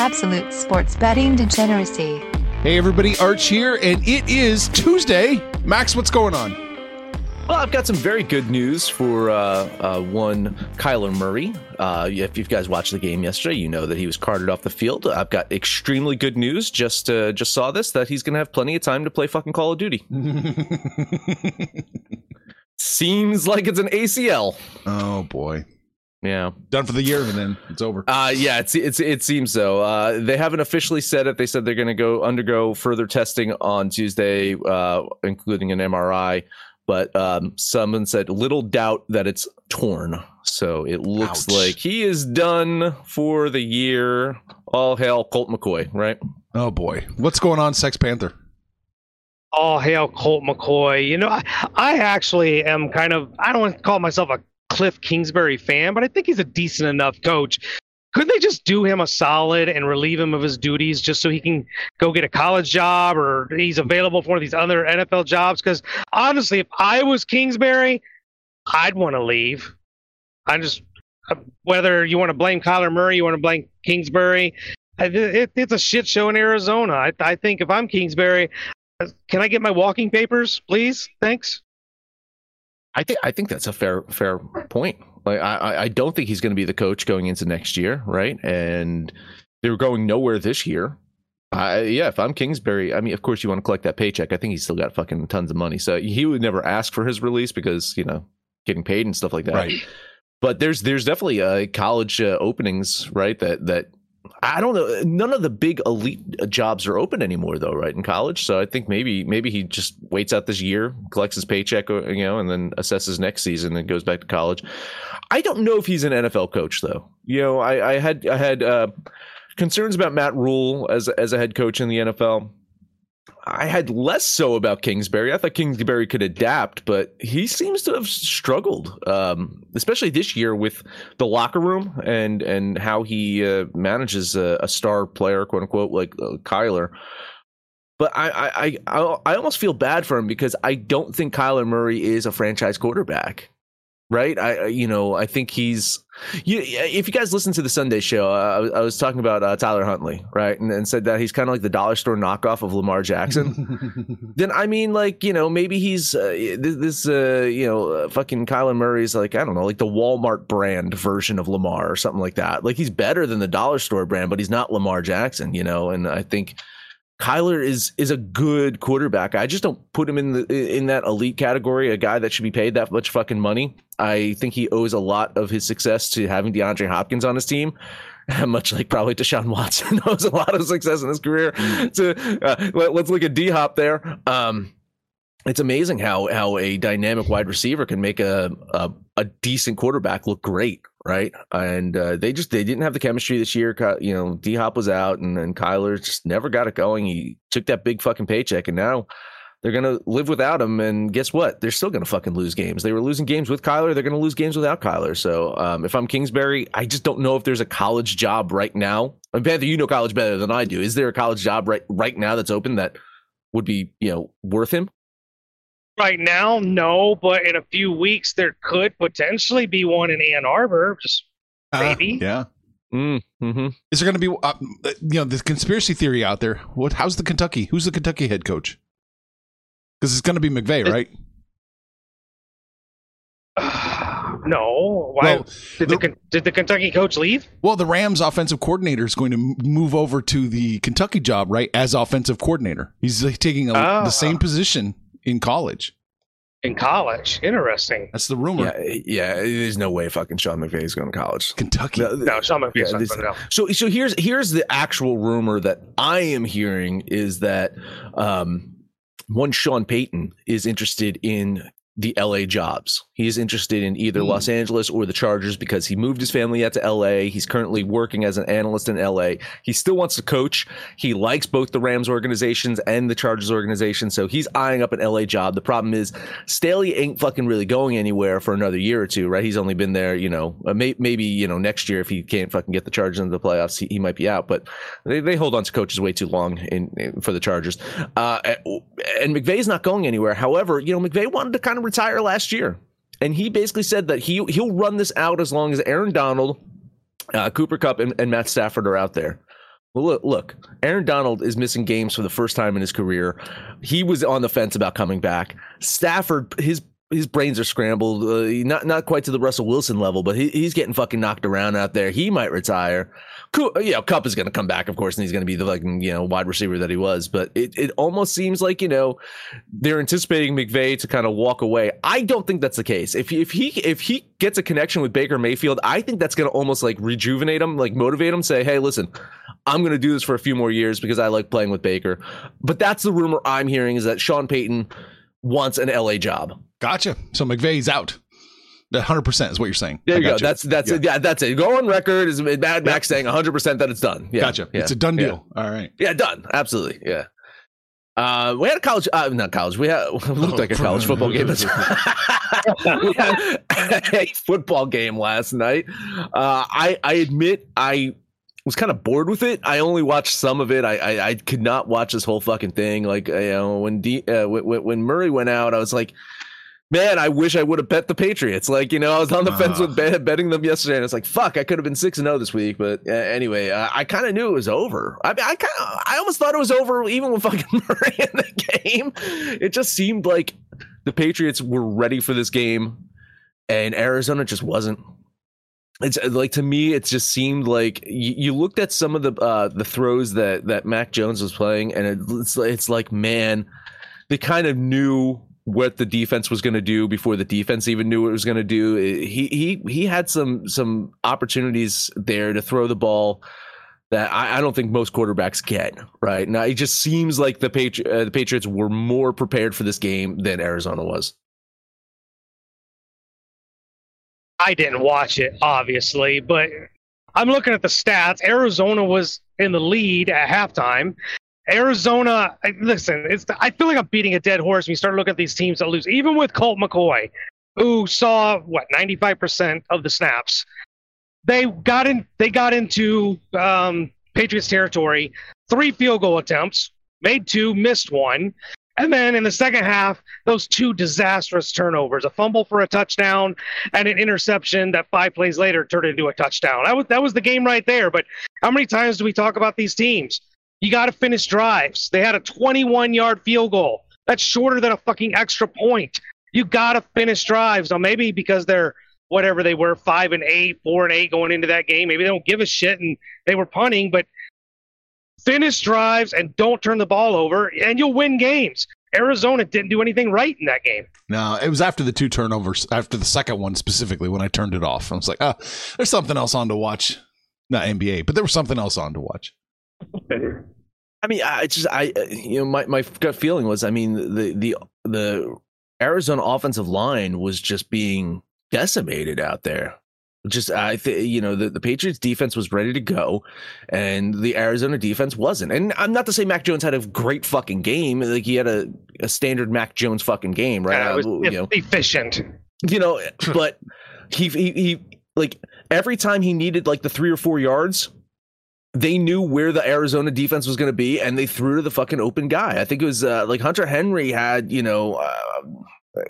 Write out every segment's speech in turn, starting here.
Absolute sports betting degeneracy. Hey everybody, Arch here, and it is Tuesday. Max, what's going on? Well, I've got some very good news for uh, uh, one Kyler Murray. Uh, if you guys watched the game yesterday, you know that he was carted off the field. I've got extremely good news. Just uh, just saw this that he's going to have plenty of time to play fucking Call of Duty. Seems like it's an ACL. Oh boy. Yeah, done for the year, and then it's over. Uh, yeah, it's, it's it seems so. Uh, they haven't officially said it. They said they're going to go undergo further testing on Tuesday, uh, including an MRI. But um, someone said little doubt that it's torn. So it looks Ouch. like he is done for the year. All hail Colt McCoy, right? Oh boy, what's going on, Sex Panther? all hail Colt McCoy. You know, I, I actually am kind of, I don't want to call myself a Cliff Kingsbury fan, but I think he's a decent enough coach. Couldn't they just do him a solid and relieve him of his duties just so he can go get a college job or he's available for one of these other NFL jobs? Because honestly, if I was Kingsbury, I'd want to leave. I just, uh, whether you want to blame Kyler Murray, you want to blame Kingsbury, it, it's a shit show in Arizona. I, I think if I'm Kingsbury, can I get my walking papers, please? Thanks. I think I think that's a fair fair point. Like I I- don't think he's going to be the coach going into next year, right? And they were going nowhere this year. I yeah, if I'm Kingsbury, I mean, of course you want to collect that paycheck. I think he's still got fucking tons of money, so he would never ask for his release because you know getting paid and stuff like that. Right. But there's there's definitely uh, college uh, openings, right? That that I don't know. None of the big elite jobs are open anymore, though, right? In college, so I think maybe maybe he just waits out this year, collects his paycheck, uh, you know, and then assesses next season and goes back to college. I don't know if he's an NFL coach, though. You know, I, I had I had uh, concerns about Matt Rhule as as a head coach in the NFL. I had less so about Kingsbury. I thought Kingsbury could adapt, but he seems to have struggled, um, especially this year with the locker room and and how he uh, manages a, a star player, quote unquote, like uh, Kyler. But I, I I I almost feel bad for him because I don't think Kyler Murray is a franchise quarterback right? I, you know, I think he's. You, if you guys listen to the Sunday show, I, was- I was talking about uh, Tyler Huntley, right, and, and said that he's kind of like the dollar store knockoff of Lamar Jackson. then I mean, like you know, maybe he's uh, this, this uh, you know, uh, fucking Kyler Murray's like I don't know, like the Walmart brand version of Lamar or something like that. Like he's better than the dollar store brand, but he's not Lamar Jackson, you know. And I think. Kyler is is a good quarterback. I just don't put him in the in that elite category, a guy that should be paid that much fucking money. I think he owes a lot of his success to having DeAndre Hopkins on his team. Much like probably Deshaun Watson owes a lot of success in his career. To uh, let, us look at D Hop there. Um, it's amazing how how a dynamic wide receiver can make a a, a decent quarterback look great, right? And uh, they just they didn't have the chemistry this year. You know, D Hop was out, and then Kyler just never got it going. He took that big fucking paycheck, and now they're gonna live without him. And guess what? They're still gonna fucking lose games. They were losing games with Kyler. They're gonna lose games without Kyler. So um, if I'm Kingsbury, I just don't know if there's a college job right now. And Panther, you know college better than I do. Is there a college job right right now that's open that would be you know worth him? Right now, no, but in a few weeks, there could potentially be one in Ann Arbor. Just maybe. yeah. Mm, hmm Is there going to be, uh, you know, the conspiracy theory out there? What? How's the Kentucky? Who's the Kentucky head coach? Because it's going to be McVay, It- right? no. Why Well, did the, Ken- did the Kentucky coach leave? Well, the Rams offensive coordinator is going to move over to the Kentucky job, right? As offensive coordinator, he's like, taking a, Ah. the same position in college. In college. Interesting. That's the rumor. Yeah, yeah. There's no way fucking Sean McVay is going to college. Kentucky. No, No, Sean McVay's Yeah, not going So so here's here's the actual rumor that I am hearing is that um one Sean Payton is interested in the LA jobs. He is interested in either Hmm. Los Angeles or the Chargers because he moved his family out to LA. He's currently working as an analyst in LA. He still wants to coach. He likes both the Rams organizations and the Chargers organization, so he's eyeing up an LA job. The problem is Staley ain't fucking really going anywhere for another year or two, right? He's only been there, you know, uh, maybe you know next year if he can't fucking get the Chargers into the playoffs, he, he might be out. But they, they hold on to coaches way too long in, in for the Chargers. Uh, and McVay's not going anywhere. However, you know, McVay wanted to kind of retire last year, and he basically said that he he'll run this out as long as Aaron Donald, uh, Cooper Kupp, and, and Matt Stafford are out there. Well, look, look, Aaron Donald is missing games for the first time in his career. He was on the fence about coming back. Stafford, his his brains are scrambled. Uh, not not quite to the Russell Wilson level, but he, he's getting fucking knocked around out there. He might retire. Cool, you know, Kupp is going to come back, of course, and he's going to be the like you know wide receiver that he was. But it it almost seems like you know they're anticipating McVay to kind of walk away. I don't think that's the case. If if he if he gets a connection with Baker Mayfield, I think that's going to almost like rejuvenate him, like motivate him. Say, hey, listen, I'm going to do this for a few more years because I like playing with Baker. But that's the rumor I'm hearing is that Sean Payton wants an LA job. Gotcha. So McVay's out. That hundred percent is what you're saying. There you go. gotcha. That's that's Yeah. it. Yeah, that's it. Go on record is Mad Max saying 100 percent that it's done. Yeah, Gotcha. Yeah. It's a done deal. All right. Yeah, done. Absolutely. Yeah. Uh, we had a college, uh, not college. We had it looked like a college football game. we had a football game last night. Uh, I I admit I was kind of bored with it. I only watched some of it. I I, I could not watch this whole fucking thing. Like you know when D, uh, when, when Murray went out, I was like. Man, I wish I would have bet the Patriots. Like, you know, I was on the fence with bet, betting them yesterday, and it's like, fuck, I could have been six and zero this week. But uh, anyway, uh, I kind of knew it was over. I mean, I kind of, I almost thought it was over even with fucking Murray in the game. It just seemed like the Patriots were ready for this game, and Arizona just wasn't. It's uh, like to me, it just seemed like you, you looked at some of the uh, the throws that that Mac Jones was playing, and it, it's it's like, man, they kind of knew what the defense was going to do before the defense even knew what it was going to do. He he he had some some opportunities there to throw the ball that I, I don't think most quarterbacks get. Right now, it just seems like the Patri- uh, the Patriots were more prepared for this game than Arizona was. I didn't watch it, obviously, but I'm looking at the stats. Arizona was in the lead at halftime. Arizona, listen, it's I feel like I'm beating a dead horse when you start looking at these teams that lose. Even with Colt McCoy, who saw what 95% of the snaps, they got in. They got into um, Patriots territory. Three field goal attempts, made two, missed one. And then in the second half, those two disastrous turnovers, a fumble for a touchdown and an interception that five plays later turned into a touchdown. That was that was the game right there. But how many times do we talk about these teams? You got to finish drives. They had a 21 yard field goal. That's shorter than a fucking extra point. You got to finish drives. Now maybe because they're whatever they were, five and eight, four and eight going into that game. Maybe they don't give a shit and they were punting, but finish drives and don't turn the ball over, and you'll win games. Arizona didn't do anything right in that game. No, it was after the two turnovers, after the second one specifically, when I turned it off. I was like, oh, there's something else on to watch. Not NBA, but there was something else on to watch. I mean, I just I uh, you know my my gut feeling was I mean the the the Arizona offensive line was just being decimated out there. Just I think you know the, the Patriots defense was ready to go, and the Arizona defense wasn't. And I'm not to say Mac Jones had a great fucking game. Like he had a, a standard Mac Jones fucking game, right? Uh, it was you know, efficient. you know, but he, he he like every time he needed like the three or four yards, they knew where the Arizona defense was going to be, and they threw to the fucking open guy. I think it was uh, like Hunter Henry had you know. Uh,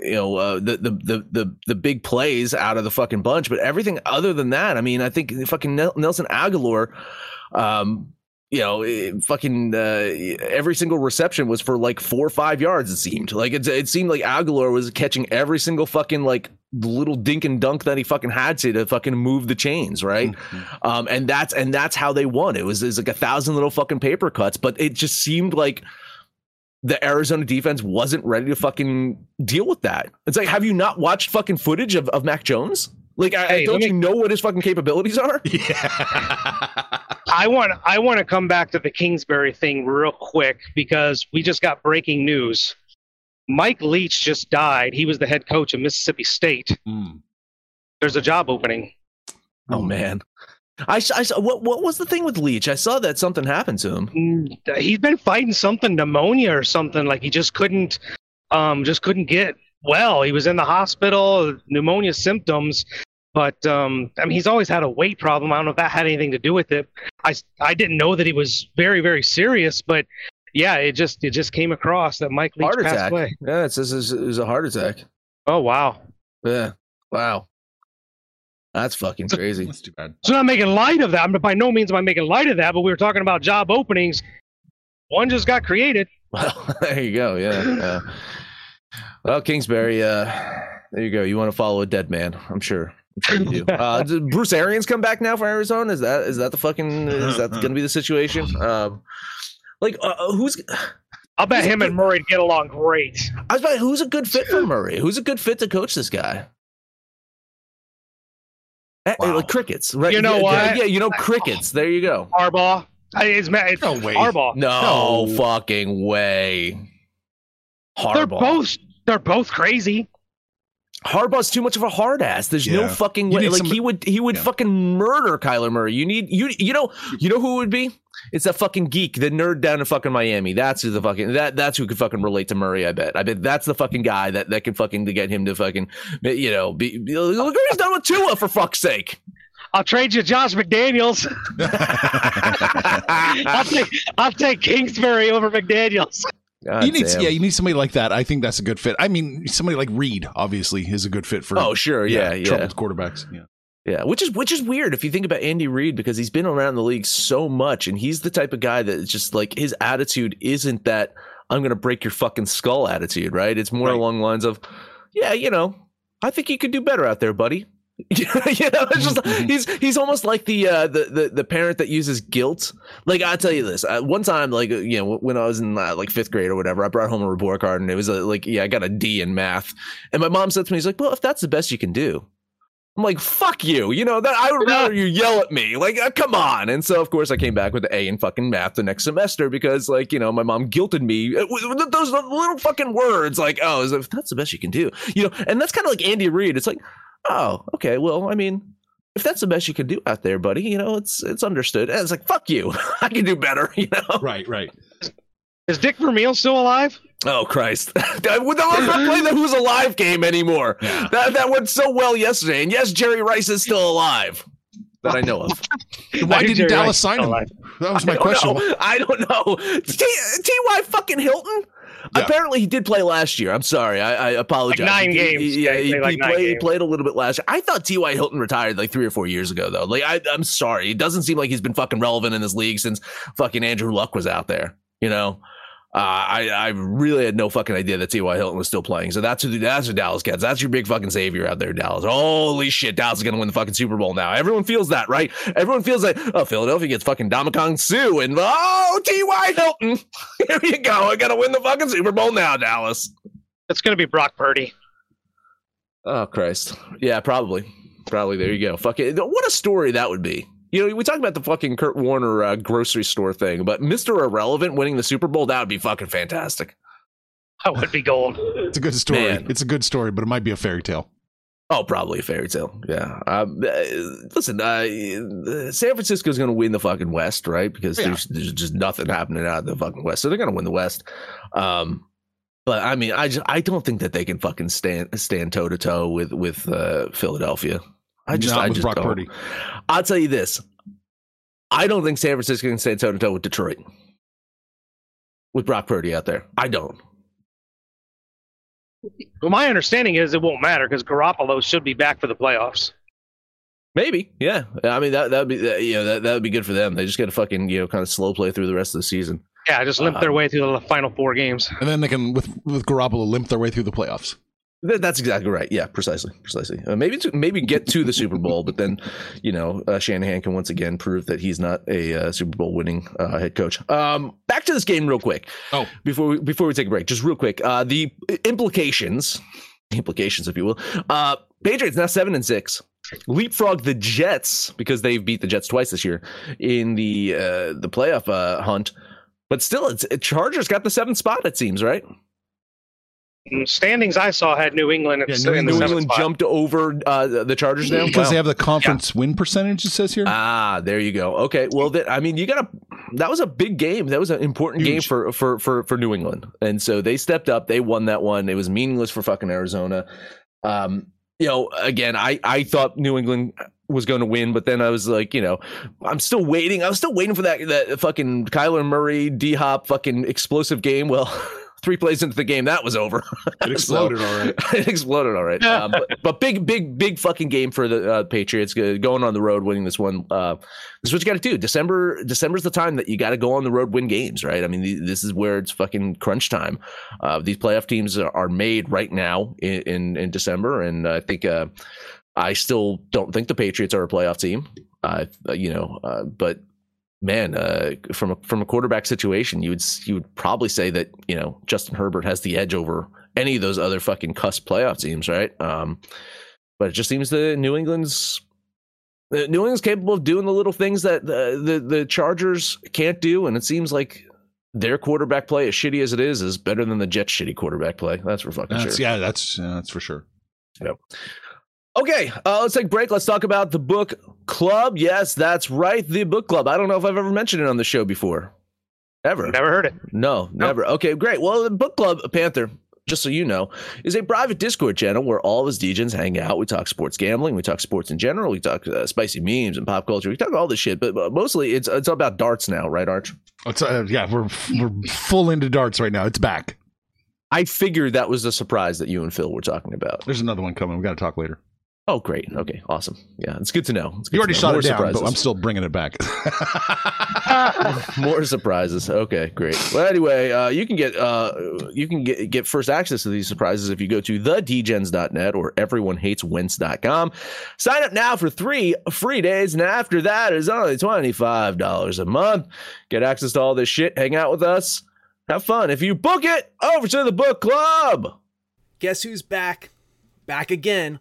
you know uh, the, the the the the big plays out of the fucking bunch, but everything other than that, I mean, I think fucking Nelson Agholor, um, you know, eh, fucking uh, every single reception was for like four or five yards. It seemed like it, it seemed like Agholor was catching every single fucking like little dink and dunk that he fucking had to to fucking move the chains, right? Um, and that's and that's how they won. It was, it was like a thousand little fucking paper cuts, but it just seemed like the Arizona defense wasn't ready to fucking deal with that. It's like, have you not watched fucking footage of, of Mac Jones? Like, I, Hey, don't me- you know what his fucking capabilities are? I want I want to come back to the Kingsbury thing real quick because we just got breaking news. Mike Leach just died. He was the head coach of Mississippi State. Mm. There's a job opening. Oh man. I, I what what was the thing with Leach? I saw that something happened to him. Mm, He's been fighting something, pneumonia or something. Like he just couldn't, um, just couldn't get well. He was in the hospital, pneumonia symptoms. But um, I mean, he's always had a weight problem. I don't know if that had anything to do with it. I I didn't know that he was very very serious, but yeah, it just it just came across that Mike Leach Heart passed attack. away. Yeah, it says it was a heart attack. Oh wow. Yeah. Wow. That's fucking crazy. That's too bad. So not making light of that. I'm by no means am I making light of that, but we were talking about job openings. One just got created. Well, there you go. Yeah. yeah. Well, Kingsbury, uh, there you go. You want to follow a dead man? I'm sure. I'm sure you do. Uh, did Bruce Arians come back now for Arizona? Is that is that the fucking is that going to be the situation? Um, like uh, who's I'll bet him and Murray get along great. I was about who's a good fit for Murray? Who's a good fit to coach this guy? Eh, Wow. Like crickets, right? You know yeah, what? Yeah, yeah, you know crickets. There you go. Harbaugh. I- It's, ma- it's No way. Harbaugh. No, No. fucking way. Harbaugh. They're both they're both crazy. Harbaugh's too much of a hard ass. There's no fucking way. Like somebody- he would, he would Yeah. fucking murder Kyler Murray. You need you, you know, you know who it would be? It's that fucking geek, the nerd down in fucking Miami. That's who the fucking that that's who could fucking relate to Murray. I bet. I bet that's the fucking guy that that can fucking get him to fucking, you know, be, be look what he's done with Tua for fuck's sake. I'll trade you Josh McDaniels. I'll take I'll take Kingsbury over McDaniels. God you need, damn. yeah, you need somebody like that. I think that's a good fit. I mean, somebody like Reid obviously is a good fit for. Oh sure, yeah, yeah. troubled quarterbacks. Yeah, Yeah, which is which is weird if you think about Andy Reid because he's been around the league so much and he's the type of guy that just like his attitude isn't that I'm going to break your fucking skull attitude, right? It's more Right. along the lines of, yeah, you know, I think you could do better out there, buddy. you know, it's just he's he's almost like the uh the, the the parent that uses guilt. Like I'll tell you this, uh, one time like you know when I was in uh, like 5th grade or whatever, I brought home a report card and it was uh, like yeah, I got a D in math. And my mom said to me, "He's like, well, if that's the best you can do." I'm like, fuck you. You know, that I would rather you yell at me. Like, uh, come on. And so, of course, I came back with the A in fucking math the next semester because, like, you know, my mom guilted me uh, with those little fucking words. Like, oh, if that's the best you can do. You know, and that's kind of like Andy Reid. It's like, oh, okay, well, I mean, if that's the best you can do out there, buddy, you know, it's it's understood. And it's like, fuck you. I can do better, you know? right, right. Is Dick Vermeil still alive? Oh Christ! Let's not play the Who's Alive game anymore. Yeah. That that went so well yesterday, and yes, Jerry Rice is still alive that I know of. Why didn't Jerry Dallas Rice sign him? alive. That was my don't question. know. I don't know. T. Ty fucking Hilton. Yeah. Apparently, he did play last year. I'm sorry. I, I apologize. Like nine He- he- games. yeah, he, played like he nine played, games. played a little bit last year. I thought T.Y. Hilton retired like three or four years ago, though. Like, I, I'm sorry. It doesn't seem like he's been fucking relevant in this league since fucking Andrew Luck was out there. You know. Uh, I I really had no fucking idea that T.Y. Hilton was still playing. So that's who that's who Dallas gets. That's your big fucking savior out there, Dallas. Holy shit, Dallas is gonna win the fucking Super Bowl now. Everyone feels that, right? Everyone feels like oh, Philadelphia gets fucking Ndamukong Suh and oh T.Y. Hilton. Here you go. I gotta win the fucking Super Bowl now, Dallas. It's going to be Brock Purdy. Oh Christ. Yeah, probably. Probably. There you go. Fuck it. what a story that would be. You know, we talk about the fucking Kurt Warner uh, grocery store thing, but Mr. Irrelevant winning the Super Bowl, that would be fucking fantastic. That would be gold. It's a good story. Man. It's a good story, but it might be a fairy tale. Oh, probably a fairy tale. Yeah. Um, uh, listen, uh, San Francisco's going to win the fucking West, right? Because Yeah. there's there's just nothing happening out of the fucking West, so they're going to win the West. Um, but I mean, I just I don't think that they can fucking stand stand toe to toe with with uh, Philadelphia. I just Not I with just Brock don't. Purdy. I'll tell you this: I don't think San Francisco can stand toe to toe with Detroit with Brock Purdy out there. I don't. Well, my understanding is it won't matter because Garoppolo should be back for the playoffs. Maybe, yeah. I mean that that would be that, you know that that would be good for them. They just got to fucking you know kind of slow play through the rest of the season. Yeah, just limp their Um, way through the final four games. And then they can, with with Garoppolo, limp their way through the playoffs. Th- That's exactly right. Yeah, precisely, precisely. Uh, maybe to, maybe get to the Super Bowl, but then you know uh, Shanahan can once again prove that he's not a uh, Super Bowl winning uh, head coach. Um, back to this game real quick. Oh. before we, before we take a break, just real quick. Uh, the implications, implications, if you will. Uh, Patriots now seven and six. Leapfrog the Jets because they've beat the Jets twice this year in the uh, the playoff uh, hunt. But still, it's Chargers got the seventh spot. It seems right. Mm, Standings I saw had New England Yeah, New in New seventh England spot. jumped over uh, the the Chargers now because Wow. they have the conference win percentage. It says here. Ah, there you go. Okay, well, that I mean, you got to. That was a big game. That was an important game for for for for New England, and so they stepped up. They won that one. It was meaningless for fucking Arizona. Um, you know, again, I I thought New England was going to win, but then I was like, you know, I'm still waiting. I was still waiting for that that fucking Kyler Murray D Hop fucking explosive game. Well. Three plays into the game, that was over. It exploded all right. it exploded all right. Um, but, but big, big, big fucking game for the uh, Patriots uh, going on the road, winning this one. Uh, this is what you got to do. December, December's the time that you got to go on the road, win games, right? I mean, th- this is where it's fucking crunch time. Uh, these playoff teams are, are made right now in, in, in December, and I think uh, I still don't think the Patriots are a playoff team. Uh, you know, uh, but man, uh, from a from a quarterback situation, you would you would probably say that you know Justin Herbert has the edge over any of those other fucking cuss playoff teams, right? Um, but it just seems that New England's uh, New England's capable of doing the little things that the, the the Chargers can't do, and it seems like their quarterback play, as shitty as it is, is better than the Jets' shitty quarterback play. That's for fucking That's, sure. Yeah, that's yeah, that's for sure. Yep. Okay, uh, let's take a break. Let's talk about the book club. Yes, that's right, the book club. I don't know if I've ever mentioned it on the show before. Ever. Never heard it. No, never. Okay, great. Well, the book club, Panther, just so you know, is a private Discord channel where all of us DJs hang out. We talk sports gambling, we talk sports in general, we talk uh, spicy memes and pop culture. We talk all this shit, but, but mostly it's it's all about darts now, right, Arch? It's, uh, yeah, we're we're full into darts right now. It's back. I figured that was the surprise that you and Phil were talking about. There's another one coming. We got to talk later. Oh, great. Okay, awesome. Yeah, it's good to know. Good You already know. shot More it down, but. I'm still bringing it back. More surprises. Okay, great. Well, anyway, uh, you can get uh, you can get get first access to these surprises if you go to thedgens.net or everyonehateswentz.com. Sign up now for three free days, and after that, it's only twenty five dollars a month. Get access to all this shit. Hang out with us. Have fun. If you book it, over to the book club. Guess who's back? Back again.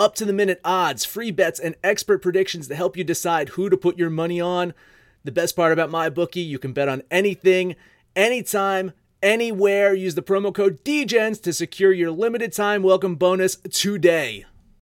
Up to the minute odds, free bets, and expert predictions to help you decide who to put your money on. The best part about my bookie, you can bet on anything, anytime, anywhere. Use the promo code DEGENS to secure your limited time welcome bonus today.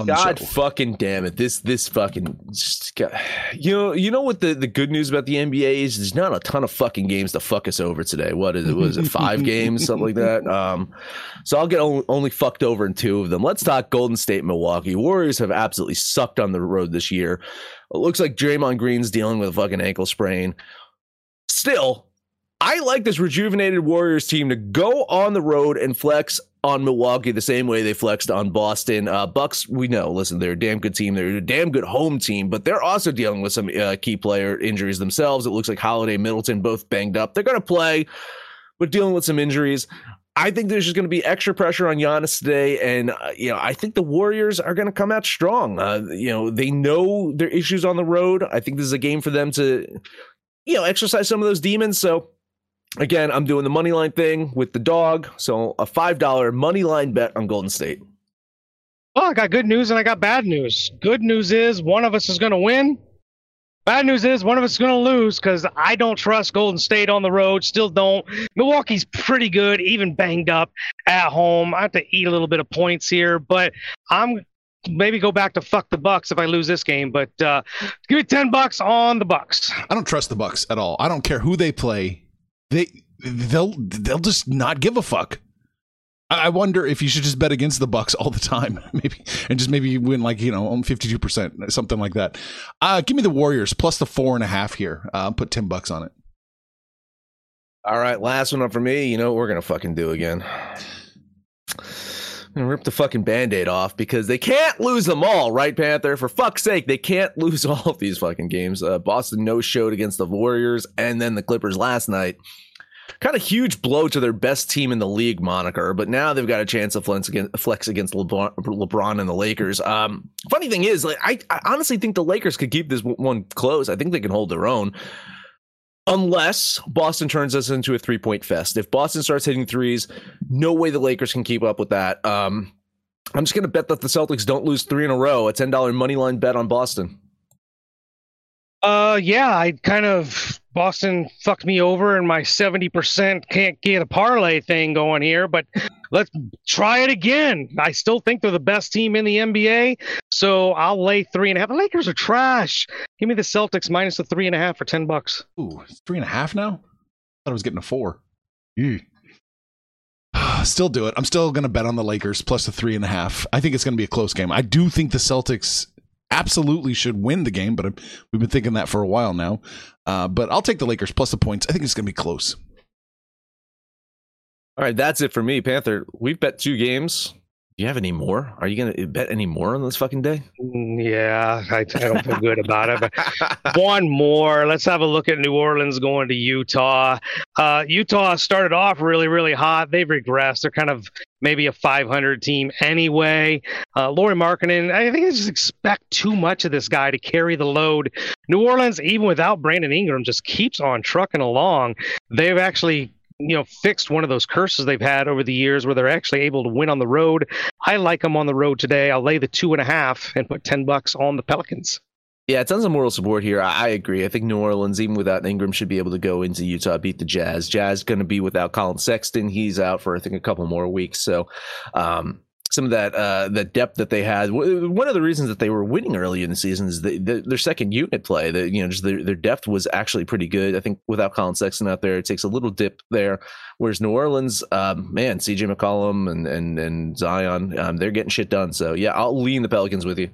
on God fucking damn it! This this fucking just got, you know you know what the, the good news about the NBA is? There's not a ton of fucking games to fuck us over today. What is it? Was it five games, something like that? Um, so I'll get only, only fucked over in two of them. Let's talk Golden State, Milwaukee. Warriors have absolutely sucked on the road this year. It looks like Draymond Green's dealing with a fucking ankle sprain. Still, I like this rejuvenated Warriors team to go on the road and flex on Milwaukee the same way they flexed on Boston. Uh, Bucks, we know. Listen, they're a damn good team. They're a damn good home team, but they're also dealing with some uh, key player injuries themselves. It looks like Holiday, Middleton, both banged up. They're going to play, but dealing with some injuries. I think there's just going to be extra pressure on Giannis today, and uh, you know I think the Warriors are going to come out strong. Uh, you know they know their issues on the road. I think this is a game for them to, you know, exercise some of those demons. So again, I'm doing the money line thing with the dog. So a five dollar money line bet on Golden State. Well, I got good news and I got bad news. Good news is one of us is going to win. Bad news is one of us is going to lose because I don't trust Golden State on the road. Still don't. Milwaukee's pretty good, even banged up at home. I have to eat a little bit of points here, but I'm maybe go back to fuck the Bucks if I lose this game. But uh, give me ten bucks on the Bucks. I don't trust the Bucks at all. I don't care who they play. They they'll they'll just not give a fuck. I wonder if you should just bet against the Bucks all the time, maybe, and just maybe win like you know fifty two percent, something like that. Uh, give me the Warriors plus the four and a half here. Uh, put ten bucks on it. All right, last one up for me. You know what we're gonna fucking do again? I'm rip the fucking band-aid off because they can't lose them all, right, Panther? For fuck's sake, they can't lose all of these fucking games. Uh, Boston no showed against the Warriors and then the Clippers last night. Kind of huge blow to their best team in the league moniker, but now they've got a chance to flex against, flex against LeBron, LeBron and the Lakers. Um, funny thing is, like I, I honestly think the Lakers could keep this one close. I think they can hold their own unless Boston turns us into a three point fest. If Boston starts hitting threes, no way the Lakers can keep up with that. Um, I'm just going to bet that the Celtics don't lose three in a row. A ten dollar money line bet on Boston. Uh, yeah, I kind of Boston fucked me over, and my seventy percent can't get a parlay thing going here. But let's try it again. I still think they're the best team in the NBA, so I'll lay three and a half. The Lakers are trash. Give me the Celtics minus the three and a half for ten bucks. Ooh, three and a half now. I thought I was getting a four. Ew. Still do it. I'm still going to bet on the Lakers plus the three and a half. I think it's going to be a close game. I do think the Celtics absolutely should win the game, but i we've been thinking that for a while now. Uh, but I'll take the Lakers plus the points. I think it's going to be close. All right, that's it for me, Panther. We've bet two games. Do you have any more? Are you going to bet any more on this fucking day? Mm, Yeah, I, I don't feel good about it. But one more. Let's have a look at New Orleans going to Utah. Uh, Utah started off really, really hot. They've regressed. They're kind of maybe a 500 team anyway. Uh, Lauri Markkanen, I think I just expect too much of this guy to carry the load. New Orleans, even without Brandon Ingram, just keeps on trucking along. They've actually you know fixed one of those curses they've had over the years where they're actually able to win on the road i like them on the road today i'll lay the two and a half and put 10 bucks on the pelicans Yeah, tons of moral support here. I, agree. I think New Orleans, even without Ingram, should be able to go into Utah, beat the Jazz. Jazz going to be without Collin Sexton. He's out for I think a couple more weeks. So, um, some of that uh, the depth that they had. One of the reasons that they were winning early in the season is the, the, their second unit play. That you know, just their, their depth was actually pretty good. I think without Collin Sexton out there, it takes a little dip there. Whereas New Orleans, um, man, CJ McCollum and and and Zion, um, they're getting shit done. So yeah, I'll lean the Pelicans with you.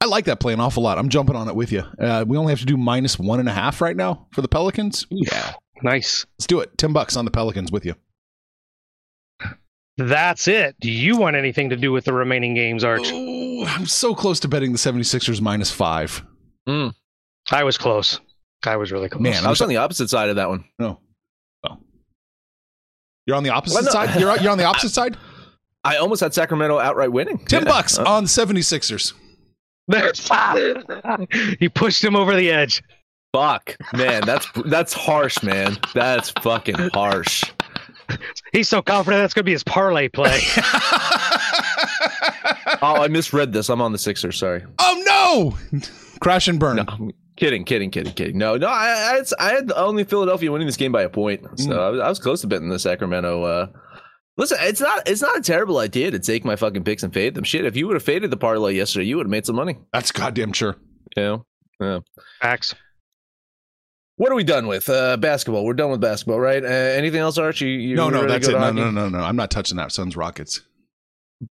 I like that play an awful lot. I'm jumping on it with you. Uh, we only have to do minus one and a half right now for the Pelicans. Yeah, nice. Let's do it. Ten bucks on the Pelicans with you. That's it do you want anything to do with the remaining games arch Ooh, I'm so close to betting the 76ers minus five. i was close i was really close Man, I was on the opposite side of that one. No. Oh. You're on the opposite Well, no. side? You're, you're on the opposite side? I almost had Sacramento outright winning. 10 Yeah. bucks Uh, on 76ers. he pushed him over the edge Fuck, man, that's that's harsh, man. That's fucking harsh. he's so confident that's going to be his parlay play oh, I misread this. I'm on the Sixers. Sorry. Oh no! Crash and burn. No, kidding, kidding, kidding, kidding. No, no. I, I, I had only Philadelphia winning this game by a point, so Mm. I, was, I was close to betting the Sacramento. Uh, listen, it's not it's not a terrible idea to take my fucking picks and fade them. Shit, if you would have faded the parlay yesterday, you would have made some money. That's goddamn sure. You know. Yeah. Facts. What are we done with? Uh, basketball. We're done with basketball, right? Uh, anything else, Archie? You, No, no, that's it. No, no, no, no. I'm not touching that. Suns Rockets.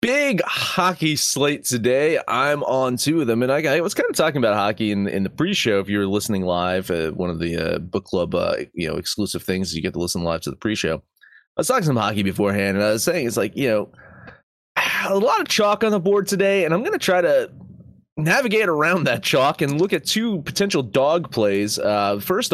big hockey slate today. I'm on two of them, and I, I was kind of talking about hockey in in the pre-show. If you were listening live, uh, one of the uh, book club, uh, you know, exclusive things you get to listen live to the pre-show. I was talking some hockey beforehand, and I was saying it's like you know, a lot of chalk on the board today, and I'm going to try to navigate around that chalk and look at two potential dog plays. Uh, first.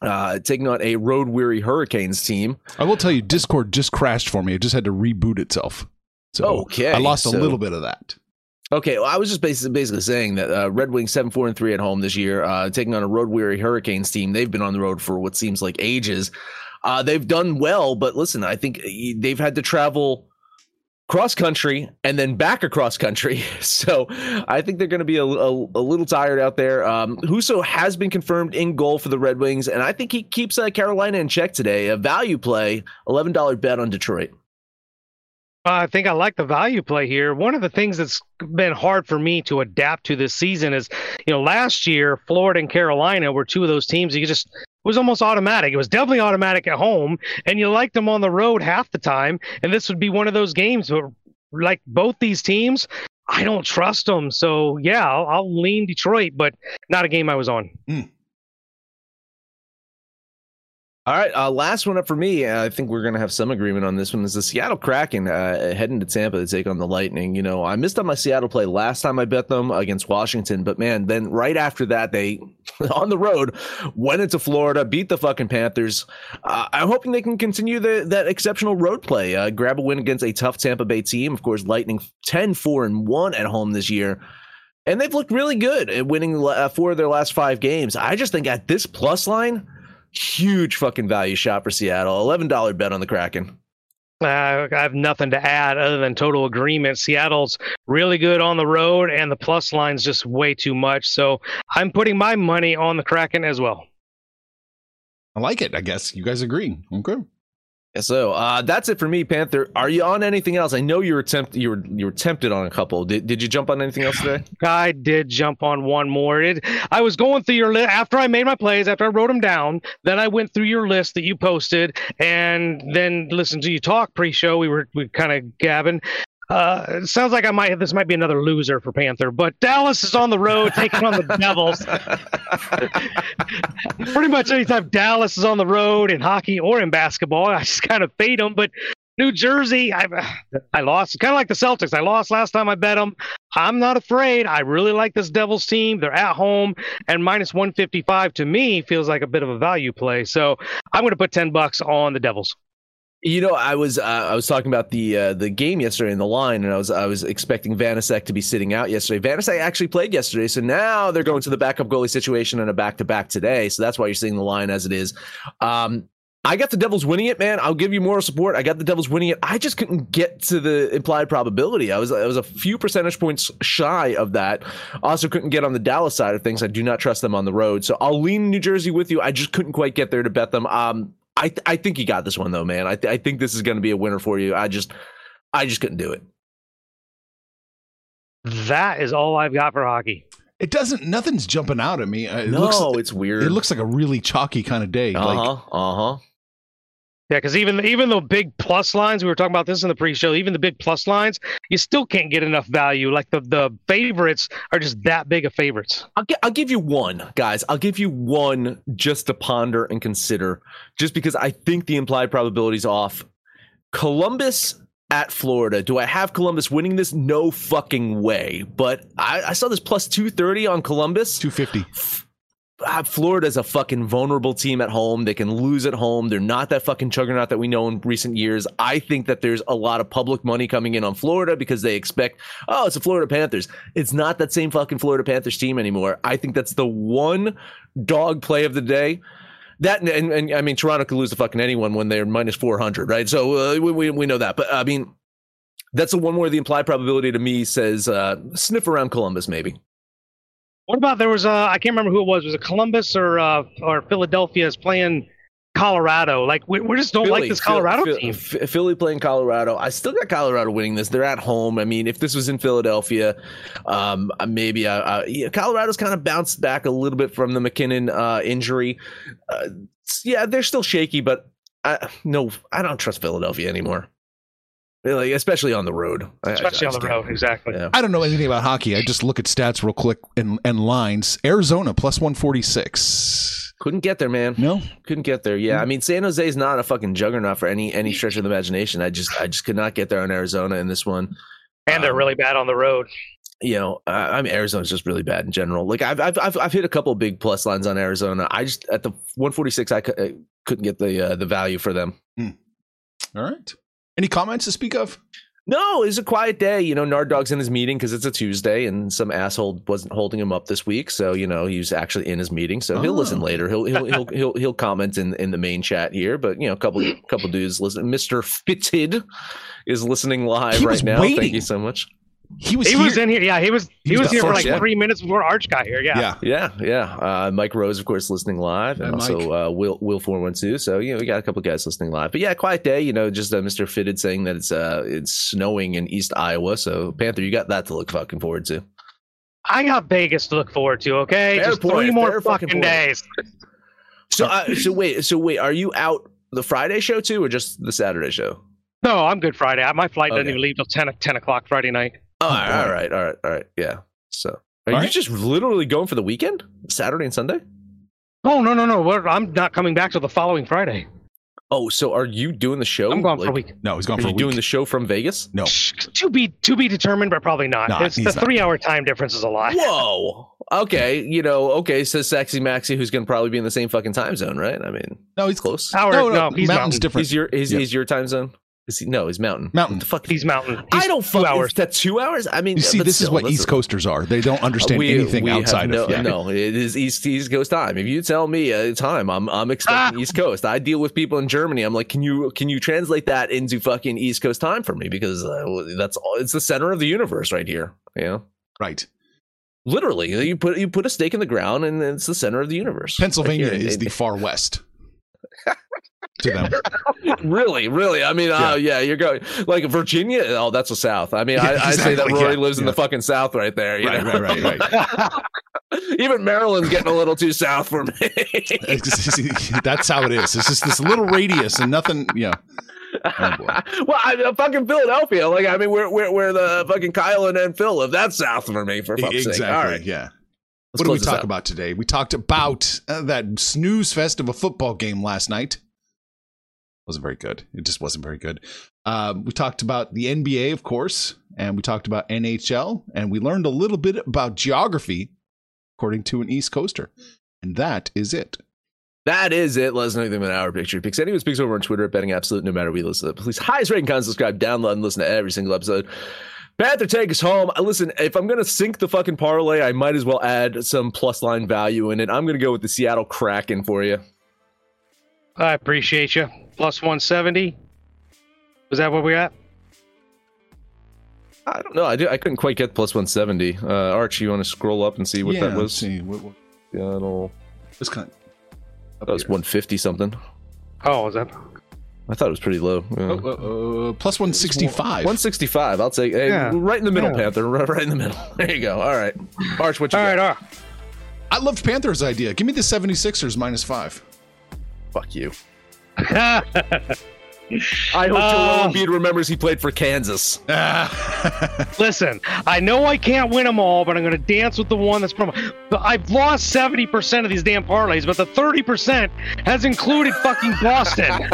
Uh, taking on a road weary Hurricanes team. I will tell you, Discord just crashed for me. It just had to reboot itself. So Okay, I lost a little bit of that. Okay, well, I was just basically, basically saying that uh, Red Wings seven four and three at home this year, uh, taking on a road weary Hurricanes team. They've been on the road for what seems like ages. Uh, they've done well, but listen, I think they've had to travel cross country and then back across country. So I think they're going to be a, a, a little tired out there. Um, Husso has been confirmed in goal for the Red Wings, and I think he keeps uh, Carolina in check today. A value play, eleven dollar bet on Detroit. I think I like the value play here. One of the things that's been hard for me to adapt to this season is, you know, last year Florida and Carolina were two of those teams you just it was almost automatic. It was definitely automatic at home, and you liked them on the road half the time. And this would be one of those games where, like both these teams, I don't trust them. So yeah, I'll, I'll lean Detroit, but not a game I was on. Hmm. All right, uh, last one up for me. Uh, I think we're going to have some agreement on this one. Is the Seattle Kraken uh, heading to Tampa to take on the Lightning? You know, I missed on my Seattle play last time I bet them against Washington, but man, then right after that, they on the road went into Florida, beat the fucking Panthers. Uh, I'm hoping they can continue the, that exceptional road play, uh, grab a win against a tough Tampa Bay team. Of course, Lightning 10 4 and 1 at home this year. And they've looked really good at winning uh, four of their last five games. I just think at this plus line, huge fucking value shot for Seattle. Eleven dollar bet on the Kraken. Uh, I have nothing to add other than total agreement. Seattle's really good on the road, and the plus line's just way too much. So I'm putting my money on the Kraken as well. I like it. I guess you guys agree. Okay. So uh, that's it for me, Panther. Are you on anything else? I know you were tempted. You were you were tempted on a couple. Did Did you jump on anything else today? I did jump on one more. It, I was going through your list after I made my plays, after I wrote them down. Then I went through your list that you posted, and then listened to you talk pre-show. We were we kind of gabbing. Uh, it sounds like I might have this might be another loser for Panther, but Dallas is on the road taking on the Devils. Pretty much anytime Dallas is on the road in hockey or in basketball, I just kind of fade them. But New Jersey, I I lost. Kind of like the Celtics. I lost last time I bet them. I'm not afraid. I really like this Devils team. They're at home, and minus 155 to me feels like a bit of a value play. So I'm going to put 10 bucks on the Devils. You know, I was uh, I was talking about the uh, the game yesterday in the line, and I was I was expecting Vanecek to be sitting out yesterday. Vanecek actually played yesterday, so now they're going to the backup goalie situation and a back to back today. So that's why you're seeing the line as it is. Um, I got the Devils winning it, man. I'll give you moral support. I got the Devils winning it. I just couldn't get to the implied probability. I was I was a few percentage points shy of that. Also couldn't get on the Dallas side of things. I do not trust them on the road, so I'll lean New Jersey with you. I just couldn't quite get there to bet them. Um, I th- I think you got this one though, man. I th- I think this is going to be a winner for you. I just I just couldn't do it. That is all I've got for hockey. It doesn't. Nothing's jumping out at me. Uh, It no, looks. it's weird. It looks like a really chalky kind of day. uh Like huh uh huh. Yeah, because even even the big plus lines, we were talking about this in the pre-show. Even the big plus lines, you still can't get enough value. Like the the favorites are just that big of favorites. I'll, gi- I'll give you one, guys. I'll give you one just to ponder and consider, just because I think the implied probability is off. Columbus at Florida. Do I have Columbus winning this? No fucking way. But I, I saw this plus 230 on Columbus. two fifty. Ah, Florida's a fucking vulnerable team at home. They can lose at home. They're not that fucking juggernaut that we know in recent years. I think that there's a lot of public money coming in on Florida because they expect, oh, it's the Florida Panthers. It's not that same fucking Florida Panthers team anymore. I think that's the one dog play of the day. That and, and, I mean Toronto could lose to fucking anyone when they're minus four hundred, right? So uh, we, we we know that, but I mean that's the one where the implied probability to me says uh, sniff around Columbus maybe. What about there was a I can't remember who it was. Was it Columbus or uh, or Philadelphia is playing Colorado? Like we, we just don't like this Colorado team. Phil- Philly playing Colorado. I still got Colorado winning this. They're at home. I mean, if this was in Philadelphia, um, maybe uh, uh, yeah, Colorado's kind of bounced back a little bit from the MacKinnon uh, injury. Uh, yeah, they're still shaky, but I, no, I don't trust Philadelphia anymore. Like, especially on the road. I- I- Especially I on the road, exactly. Yeah. I don't know anything about hockey. I just look at stats real quick and, and lines. Arizona plus 146. Couldn't get there, man. No? Couldn't get there. Yeah, I mean, San Jose is not a fucking juggernaut for any any stretch of the imagination. I just I just could not get there on Arizona in this one. And they're really bad on the road. you know, uh, I mean, Arizona's just really bad in general. Like I've I've I've, I've hit a couple of big plus lines on Arizona. I just at the 146, I, cou- I couldn't get the uh, the value for them. All right. Any comments to speak of? No, it was a quiet day. You know, Nard Dog's in his meeting because it's a Tuesday, and some asshole wasn't holding him up this week. So you know, he's actually in his meeting. So he'll Oh. listen later. He'll he'll he'll he'll, he'll comment in, in the main chat here. But you know, a couple couple dudes listen. Mister Fitted is listening live right now. Thank you so much. He was He here. was in here. Yeah, he was. He, He was was the here for like yeah. three minutes before Arch got here. Yeah. yeah. Yeah, yeah. Uh, Mike Rose, of course, listening live, and Hi, also uh, Will Will four one two. So you know, we got a couple guys listening live. But yeah, quiet day. You know, just uh, Mister Fitted saying that it's uh it's snowing in East Iowa. So Panther, you got that to look fucking forward to. I got Vegas to look forward to. Okay, Fair just point, three more fucking fucking days. So uh, so wait, so wait, are you out the Friday show too, or just the Saturday show? No, I'm good Friday. My flight doesn't Okay. even leave till 10, 10 o'clock Friday night. Oh, all right, all right, all right, all right. Yeah. So are All you right. just literally going for the weekend, Saturday and Sunday? Oh no no no! We're, I'm not coming back till the following Friday. Oh, so are you doing the show? I'm going for a week. No, he's gone Are for a week. doing the show from Vegas? No. To be to be determined, but probably not. Nah, it's the not. three hour time difference is a lot. Whoa. Okay, you know, okay, says Sexy Maxi, who's going to probably be in the same fucking time zone, right? I mean, No, he's close. Howard, No, no, no, he's mountain's mountain. different. He's your he's, Yeah. he's your time zone. Is he? No, he's mountain. Mountain. The fuck? He's mountain. He's I don't two fuck. hours. Is that two hours? I mean, You see, but this is what that's- East Coasters are. They don't understand we- anything we outside no, of yeah. No, it is East East Coast time. If you tell me uh, time, I'm I'm expecting East Coast. I deal with people in Germany. I'm like, can you can you translate that into fucking East Coast time for me? Because uh, that's all. It's the center of the universe right here. You know, Right. literally, you put you put a stake in the ground, and it's the center of the universe. Pennsylvania Right here. is the far west to them. really, really. I mean, oh yeah, you're going like Virginia. Oh, that's the South. I mean, I, Yeah, I say that Rory yeah, lives in the fucking South right there. You Right, know? right, right, right. Even Maryland's getting a little too south for me. That's how it is. It's just this little radius and nothing. Yeah. Oh, well, I mean, fucking Philadelphia. Like, I mean, where where where the fucking Kyle and then Phil live. That's south for me. For fuck's exactly. sake. All right. Yeah. Let's what did we talk out. about today? We talked about uh, that snooze fest of a football game last night. Wasn't very good. It just wasn't very good. Uh, we talked about the NBA, of course, and we talked about NHL, and we learned a little bit about geography, according to an East Coaster. And that is it. That is it. Let us know anything about our picture. Picks anyone speaks over on Twitter at Betting Absolute. No matter we you listen to it. Please highest rating, comment, subscribe, download, and listen to every single episode. Panther take us home. Uh, Listen, if I'm gonna sink the fucking parlay, I might as well add some plus line value in it. I'm gonna go with the Seattle Kraken for you. I appreciate you. Plus 170. Was that where we at? I don't know. I do. I couldn't quite get plus 170. Uh, Arch, you want to scroll up and see what yeah, that let's was? see. What, what, Seattle. this kind That was 150 something. Oh, was that? I thought it was pretty low. Yeah. oh, uh, uh, plus 165. 165. I'll take hey, Yeah. right in the middle, Yeah. Panther. Right, right in the middle. There you go. All right. Arch, what you All got? right, all right. I loved Panther's idea. Give me the 76ers minus five. Fuck you. I hope Joel Uh, Embiid remembers he played for Kansas. Listen, I know I can't win them all, but I'm going to dance with the one that's from. I've lost 70% of these damn parlays, but the 30% has included fucking Boston.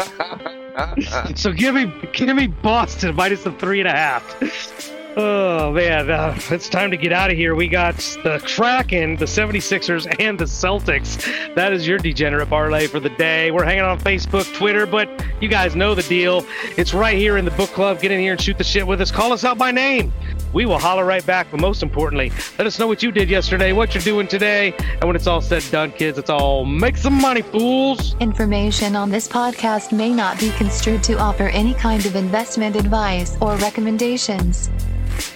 so give me, give me Boston minus the three and a half. Oh man, uh, it's time to get out of here. We got the Kraken, the 76ers, and the Celtics. That is your degenerate parlay for the day. We're hanging on Facebook, Twitter, but you guys know the deal. It's right here in the book club. Get in here and shoot the shit with us. Call us out by name. We will holler right back, but most importantly, let us know what you did yesterday, what you're doing today, and when it's all said and done, kids, it's all make some money, fools. Information on this podcast may not be construed to offer any kind of investment advice or recommendations.